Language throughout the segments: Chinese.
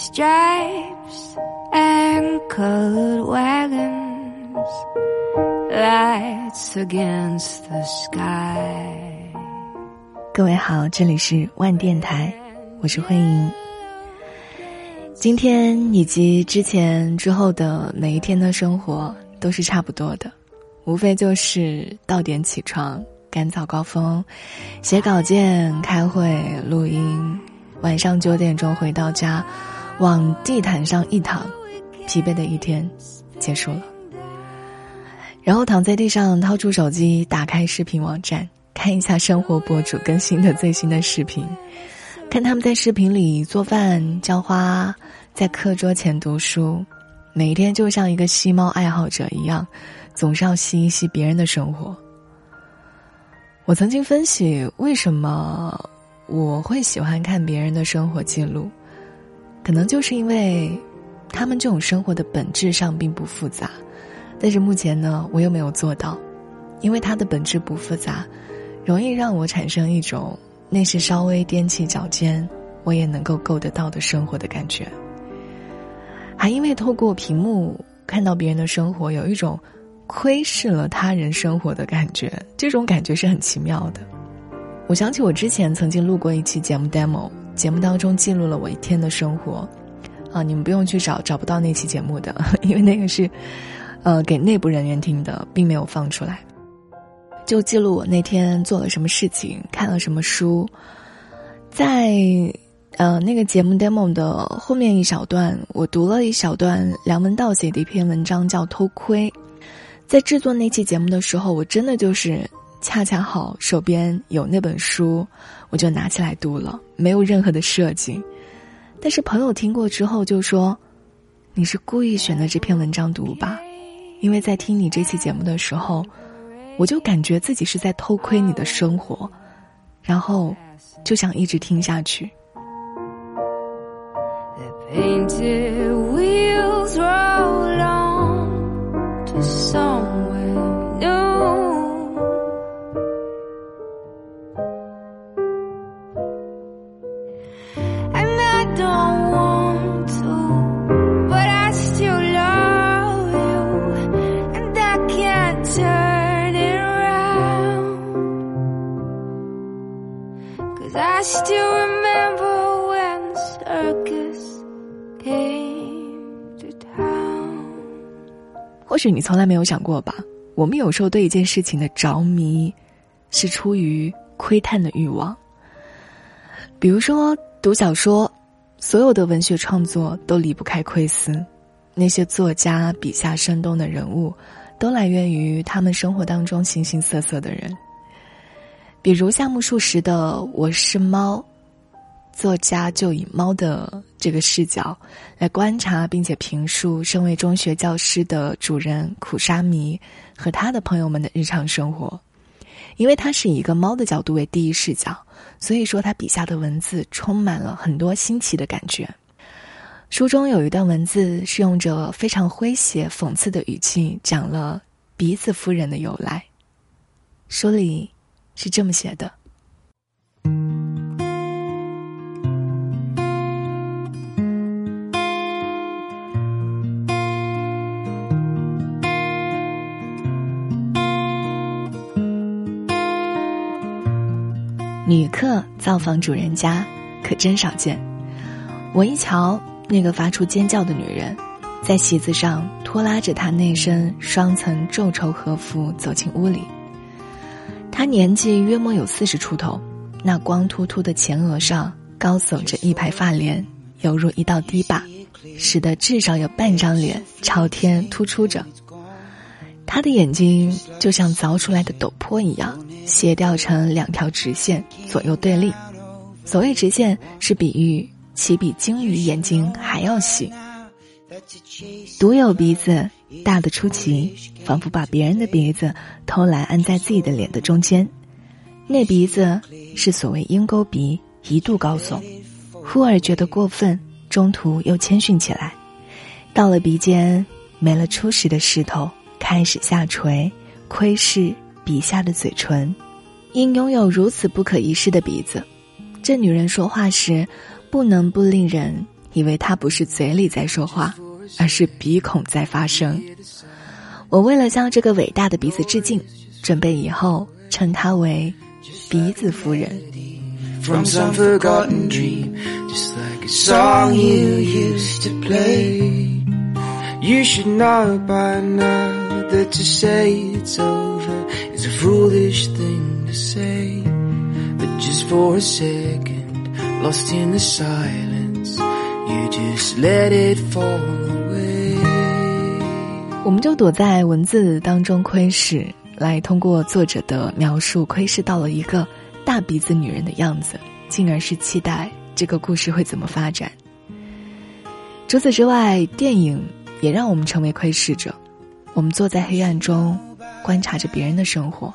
stripes and colored wagons, lights against the sky. 各位好，这里是万电台，我是慧莹。今天以及之前之后的每一天的生活都是差不多的，无非就是到点起床，赶早高峰，写稿件、开会、录音，晚上九点钟回到家，往地毯上一躺，疲惫的一天结束了。然后躺在地上，掏出手机，打开视频网站，看一下生活博主更新的最新的视频，看他们在视频里做饭、浇花，在课桌前读书，每一天就像一个吸猫爱好者一样，总是要吸一吸别人的生活。我曾经分析为什么我会喜欢看别人的生活记录，可能就是因为他们这种生活的本质上并不复杂，但是目前呢，我又没有做到，因为它的本质不复杂，容易让我产生一种那是稍微踮起脚尖我也能够够得到的生活的感觉，还因为透过屏幕看到别人的生活，有一种。窥视了他人生活的感觉，这种感觉是很奇妙的。我想起我之前曾经录过一期节目 demo，节目当中记录了我一天的生活，啊，你们不用去找，找不到那期节目的，因为那个是，呃，给内部人员听的，并没有放出来。就记录我那天做了什么事情，看了什么书，在呃那个节目 demo 的后面一小段，我读了一小段梁文道写的一篇文章，叫《偷窥》。在制作那期节目的时候，我真的就是恰恰好手边有那本书，我就拿起来读了，没有任何的设计。但是朋友听过之后就说：“你是故意选的这篇文章读吧？”因为在听你这期节目的时候，我就感觉自己是在偷窥你的生活，然后就想一直听下去。I still remember when circus came to town 或许你从来没有想过吧？我们有时候对一件事情的着迷，是出于窥探的欲望。比如说读小说，所有的文学创作都离不开窥私。那些作家笔下生动的人物，都来源于他们生活当中形形色色的人。比如夏目漱石的《我是猫》。作家就以猫的这个视角来观察并且评述身为中学教师的主人苦沙弥和他的朋友们的日常生活，因为他是以一个猫的角度为第一视角，所以说他笔下的文字充满了很多新奇的感觉。书中有一段文字是用着非常诙谐讽刺的语气讲了鼻子夫人的由来，书里是这么写的。女客造访主人家，可真少见。我一瞧，那个发出尖叫的女人，在席子上拖拉着她那身双层皱绸和服走进屋里。他年纪约莫有四十出头，那光秃秃的前额上高耸着一排发帘，犹如一道堤坝，使得至少有半张脸朝天突出着。他的眼睛就像凿出来的陡坡一样，斜掉成两条直线，左右对立。所谓直线，是比喻其比鲸鱼眼睛还要细。独有鼻子大的出奇，仿佛把别人的鼻子偷来安在自己的脸的中间。那鼻子是所谓鹰钩鼻，一度高耸，忽而觉得过分，中途又谦逊起来。到了鼻尖，没了初时的势头。开始下垂，窥视笔下的嘴唇，因拥有如此不可一世的鼻子，这女人说话时，不能不令人以为她不是嘴里在说话，而是鼻孔在发声。我为了向这个伟大的鼻子致敬，准备以后称她为鼻子夫人。from some forgotten dream, just like a song you used to play. You should know by now that to say it's over is a foolish thing to say. But just for a second, lost in the silence, you just let it fall. 我们就躲在文字当中窥视，来通过作者的描述窥视到了一个大鼻子女人的样子，进而是期待这个故事会怎么发展。除此之外，电影。也让我们成为窥视者，我们坐在黑暗中，观察着别人的生活。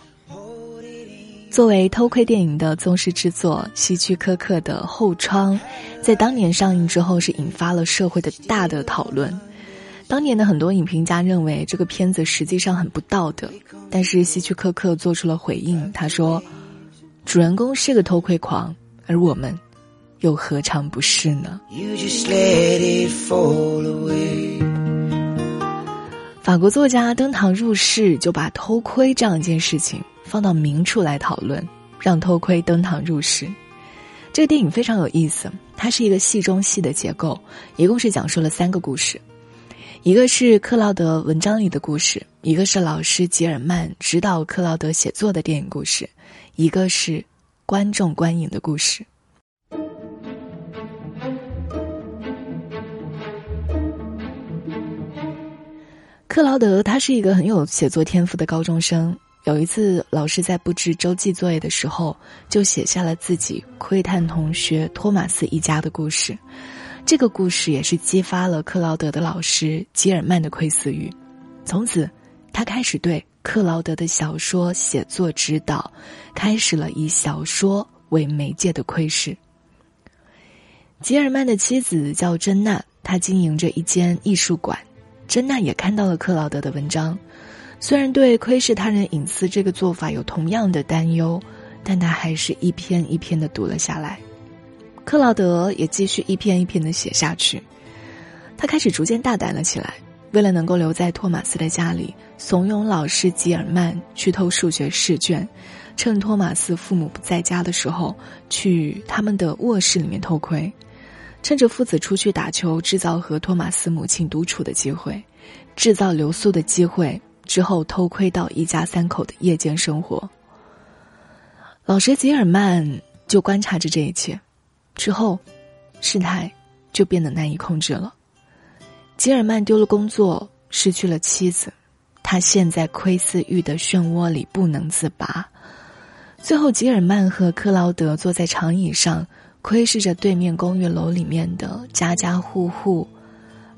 作为偷窥电影的宗师之作，希区柯克的《后窗》在当年上映之后，是引发了社会的大的讨论。当年的很多影评家认为这个片子实际上很不道德，但是希区柯克做出了回应，他说：“主人公是个偷窥狂，而我们又何尝不是呢？”法国作家登堂入室，就把偷窥这样一件事情放到明处来讨论，让偷窥登堂入室。这个电影非常有意思，它是一个戏中戏的结构，一共是讲述了三个故事：一个是克劳德文章里的故事，一个是老师吉尔曼指导克劳德写作的电影故事，一个是观众观影的故事。克劳德他是一个很有写作天赋的高中生。有一次，老师在布置周记作业的时候，就写下了自己窥探同学托马斯一家的故事。这个故事也是激发了克劳德的老师吉尔曼的窥私欲。从此，他开始对克劳德的小说写作指导，开始了以小说为媒介的窥视。吉尔曼的妻子叫珍娜，她经营着一间艺术馆。珍娜也看到了克劳德的文章，虽然对窥视他人隐私这个做法有同样的担忧，但他还是一篇一篇的读了下来。克劳德也继续一篇一篇的写下去，他开始逐渐大胆了起来。为了能够留在托马斯的家里，怂恿老师吉尔曼去偷数学试卷，趁托马斯父母不在家的时候，去他们的卧室里面偷窥。趁着父子出去打球，制造和托马斯母亲独处的机会，制造留宿的机会，之后偷窥到一家三口的夜间生活。老师吉尔曼就观察着这一切，之后，事态就变得难以控制了。吉尔曼丢了工作，失去了妻子，他陷在窥私欲的漩涡里不能自拔。最后，吉尔曼和克劳德坐在长椅上。窥视着对面公寓楼里面的家家户户，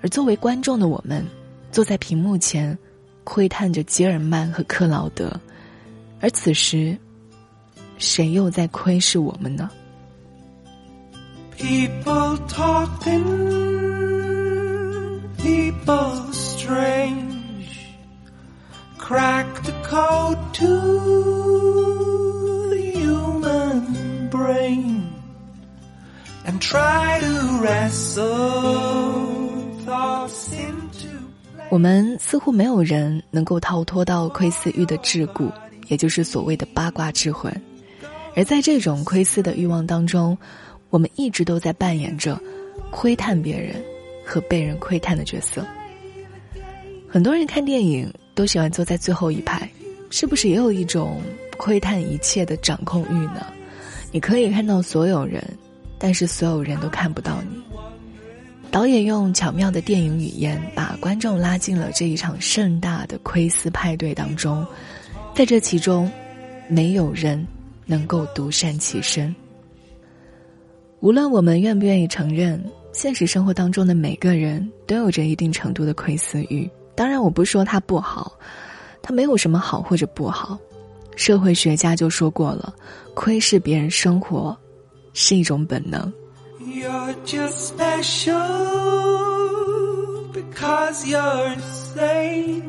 而作为观众的我们，坐在屏幕前，窥探着吉尔曼和克劳德，而此时，谁又在窥视我们呢？People talking, people strange, crack the code to the human brain. and try to wrestle thoughts into 我们似乎没有人能够逃脱到窥私欲的桎梏，也就是所谓的八卦之魂。而在这种窥私的欲望当中，我们一直都在扮演着窥探别人和被人窥探的角色。很多人看电影都喜欢坐在最后一排，是不是也有一种窥探一切的掌控欲呢？你可以看到所有人。但是所有人都看不到你。导演用巧妙的电影语言，把观众拉进了这一场盛大的窥私派对当中，在这其中，没有人能够独善其身。无论我们愿不愿意承认，现实生活当中的每个人都有着一定程度的窥私欲。当然，我不说他不好，他没有什么好或者不好。社会学家就说过了，窥视别人生活。是一种本能。You're just special because you're insane.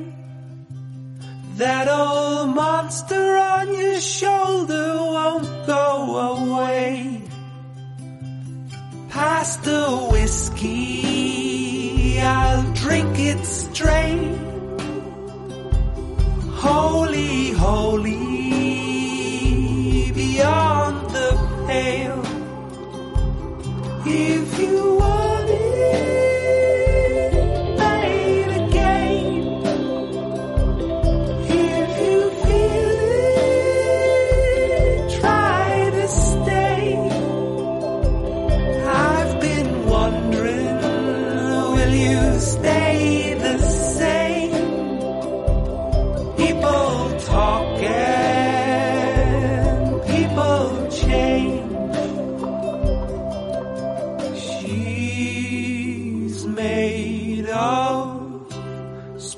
That old monster on your shoulder won't The whiskey. I'll drink it straight.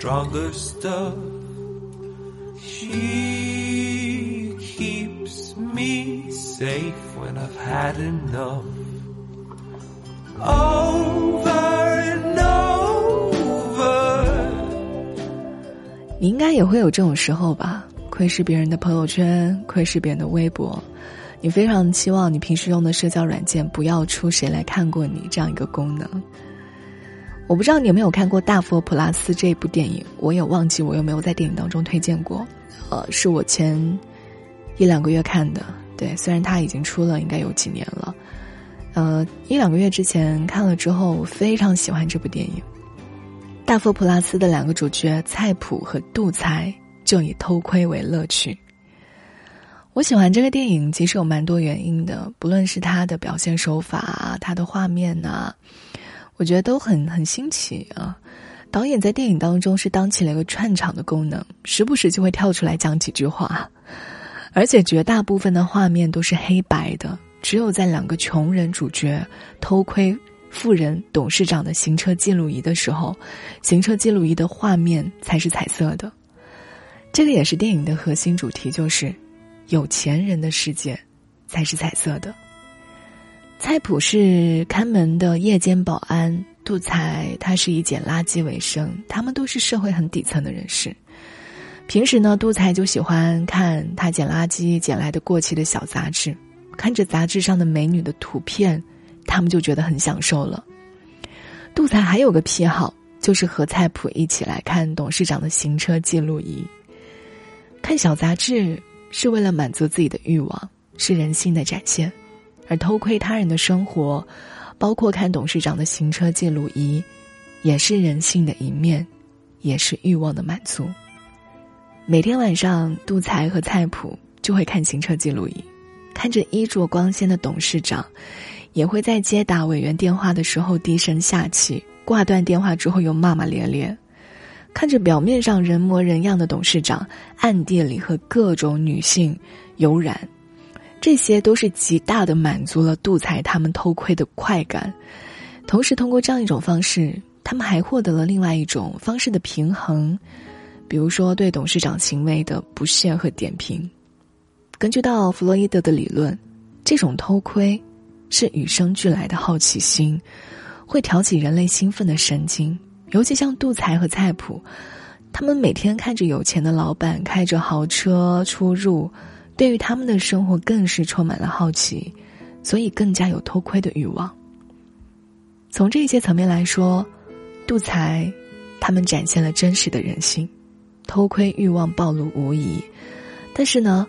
Stronger stuff. She keeps me safe when I've had enough. Over and over. 你应该也会有这种时候吧？窥视别人的朋友圈，窥视别人的微博，你非常期望你平时用的社交软件不要出“谁来看过你”这样一个功能。我不知道你有没有看过《大佛普拉斯》这部电影，我也忘记我有没有在电影当中推荐过。呃，是我前一两个月看的，对，虽然它已经出了应该有几年了，呃，一两个月之前看了之后，我非常喜欢这部电影。大佛普拉斯的两个主角菜谱和杜才就以偷窥为乐趣。我喜欢这个电影，其实有蛮多原因的，不论是它的表现手法，它的画面呐、我觉得都很很新奇啊。导演在电影当中是当起了一个串场的功能，时不时就会跳出来讲几句话，而且绝大部分的画面都是黑白的，只有在两个穷人主角偷窥富人董事长的行车记录仪的时候，行车记录仪的画面才是彩色的。这个也是电影的核心主题，就是有钱人的世界才是彩色的。菜谱是看门的夜间保安，杜才他是以捡垃圾为生，他们都是社会很底层的人士。平时呢，杜才就喜欢看他捡垃圾捡来的过期的小杂志，看着杂志上的美女的图片，他们就觉得很享受了。杜才还有个癖好，就是和菜谱一起来看董事长的行车记录仪。看小杂志是为了满足自己的欲望，是人性的展现。而偷窥他人的生活，包括看董事长的行车记录仪，也是人性的一面，也是欲望的满足。每天晚上，杜才和菜谱就会看行车记录仪，看着衣着光鲜的董事长，也会在接打委员电话的时候低声下气，挂断电话之后又骂骂咧咧，看着表面上人模人样的董事长，暗地里和各种女性有染。这些都是极大的满足了杜才他们偷窥的快感，同时通过这样一种方式，他们还获得了另外一种方式的平衡，比如说对董事长行为的不屑和点评。根据到弗洛伊德的理论，这种偷窥是与生俱来的好奇心，会挑起人类兴奋的神经。尤其像杜才和菜谱，他们每天看着有钱的老板开着豪车出入。对于他们的生活更是充满了好奇，所以更加有偷窥的欲望。从这些层面来说，杜才他们展现了真实的人性，偷窥欲望暴露无遗，但是呢，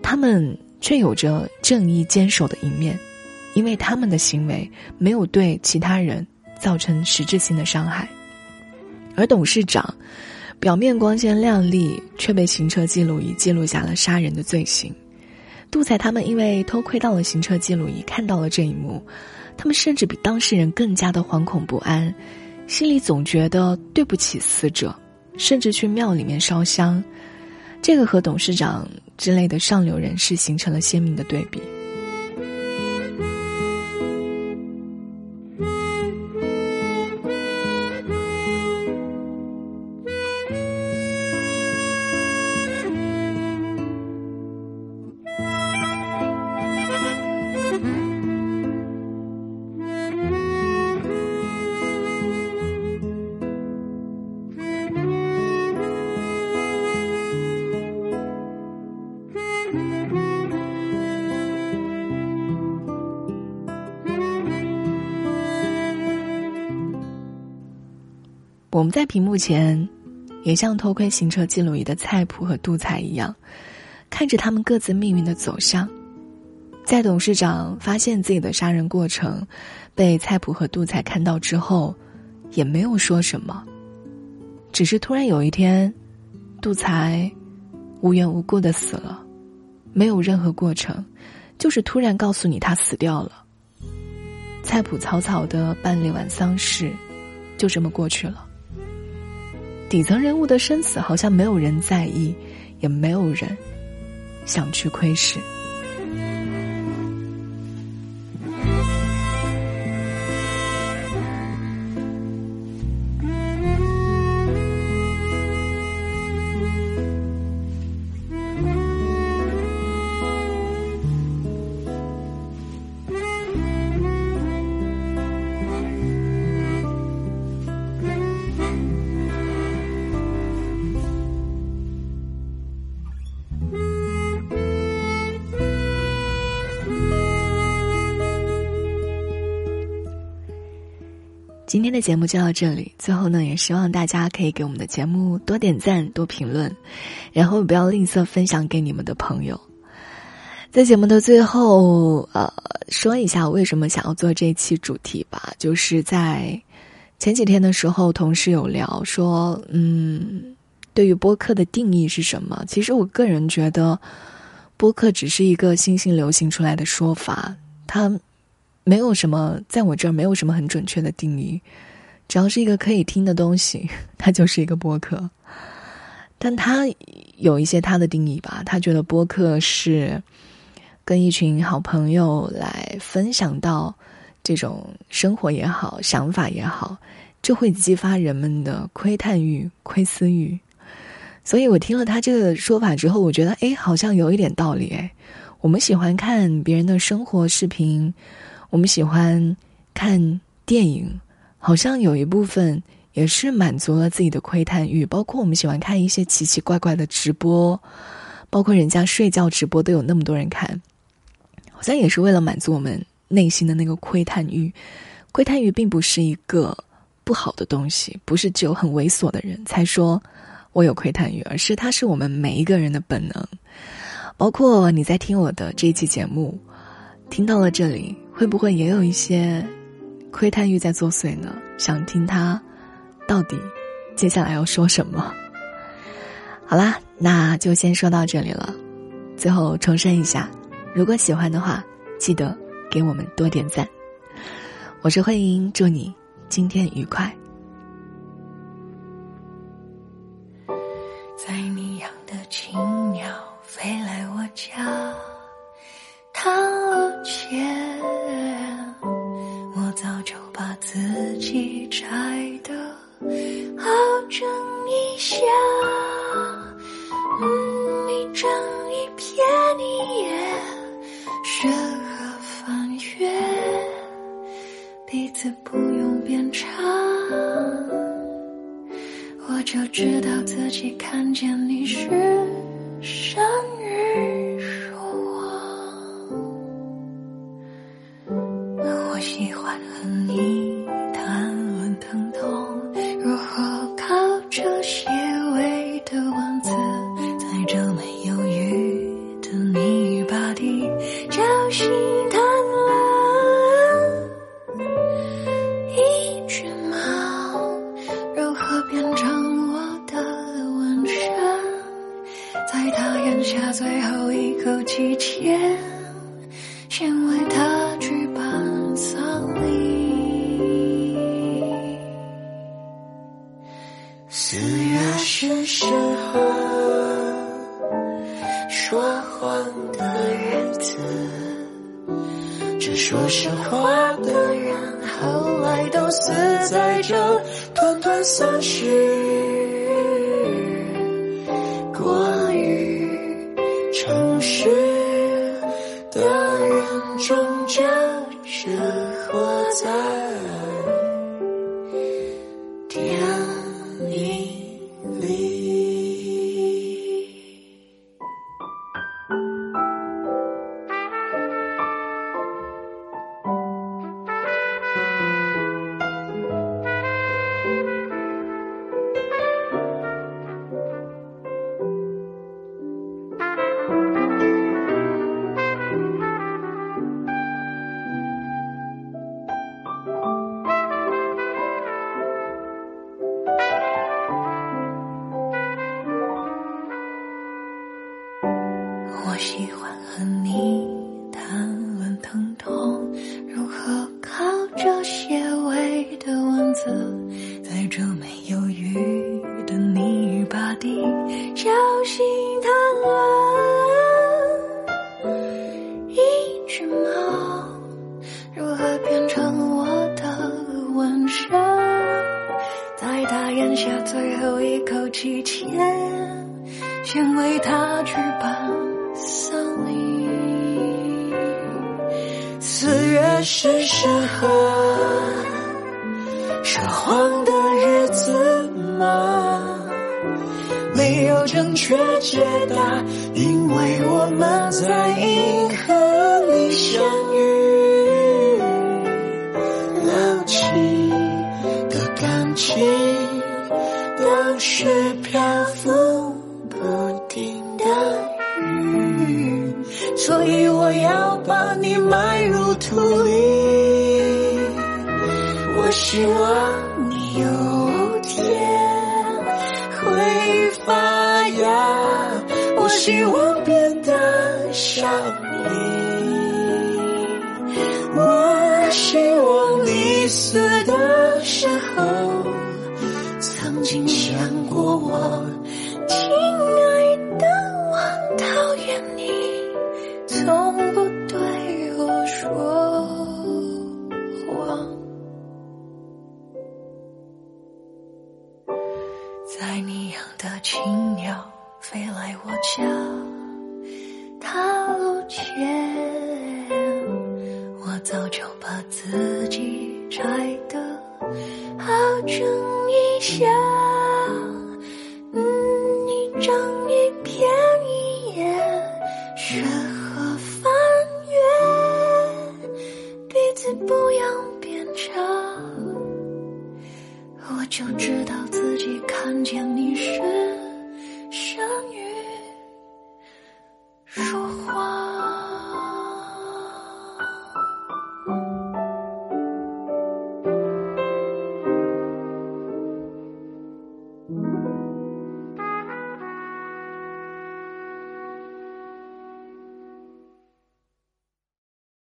他们却有着正义坚守的一面，因为他们的行为没有对其他人造成实质性的伤害，而董事长。表面光鲜亮丽，却被行车记录仪记录下了杀人的罪行。杜才他们因为偷窥到了行车记录仪，看到了这一幕，他们甚至比当事人更加的惶恐不安，心里总觉得对不起死者，甚至去庙里面烧香。这个和董事长之类的上流人士形成了鲜明的对比。我们在屏幕前，也像偷窥行车记录仪的菜谱和杜才一样，看着他们各自命运的走向。在董事长发现自己的杀人过程被菜谱和杜才看到之后，也没有说什么，只是突然有一天，杜才无缘无故的死了，没有任何过程，就是突然告诉你他死掉了。菜谱草草的办理完丧事，就这么过去了。底层人物的生死好像没有人在意，也没有人想去窥视。今天的节目就到这里。最后呢，也希望大家可以给我们的节目多点赞、多评论，然后不要吝啬分享给你们的朋友。在节目的最后，呃，说一下为什么想要做这期主题吧。就是在前几天的时候，同事有聊说，嗯，对于播客的定义是什么？其实我个人觉得，播客只是一个新兴流行出来的说法，它。没有什么，在我这儿没有什么很准确的定义，只要是一个可以听的东西，它就是一个播客。但他有一些他的定义吧，他觉得播客是跟一群好朋友来分享到这种生活也好、想法也好，就会激发人们的窥探欲、窥私欲。所以我听了他这个说法之后，我觉得哎，好像有一点道理哎。我们喜欢看别人的生活视频。我们喜欢看电影，好像有一部分也是满足了自己的窥探欲。包括我们喜欢看一些奇奇怪怪的直播，包括人家睡觉直播都有那么多人看，好像也是为了满足我们内心的那个窥探欲。窥探欲并不是一个不好的东西，不是只有很猥琐的人才说我有窥探欲，而是它是我们每一个人的本能。包括你在听我的这一期节目，听到了这里。会不会也有一些窥探欲在作祟呢？想听他到底接下来要说什么？好啦，那就先说到这里了。最后重申一下，如果喜欢的话，记得给我们多点赞。我是慧莹，祝你今天愉快。说谎的日子，这说实话的人，后来都死在这短短三十。咽下最后一口气前，先为他举办丧礼。四月是适合说谎的日子吗？没有正确解答，因为我们在银河里相遇，是漂浮不定的雨，所以我要把你埋入土里。我希望你有天会发芽，我希望变得像你。我希望你死的时候，我，亲爱的，我讨厌你，从不对我说谎。在你养的青鸟飞来我家踏路前，我早就把自己摘得好整一下。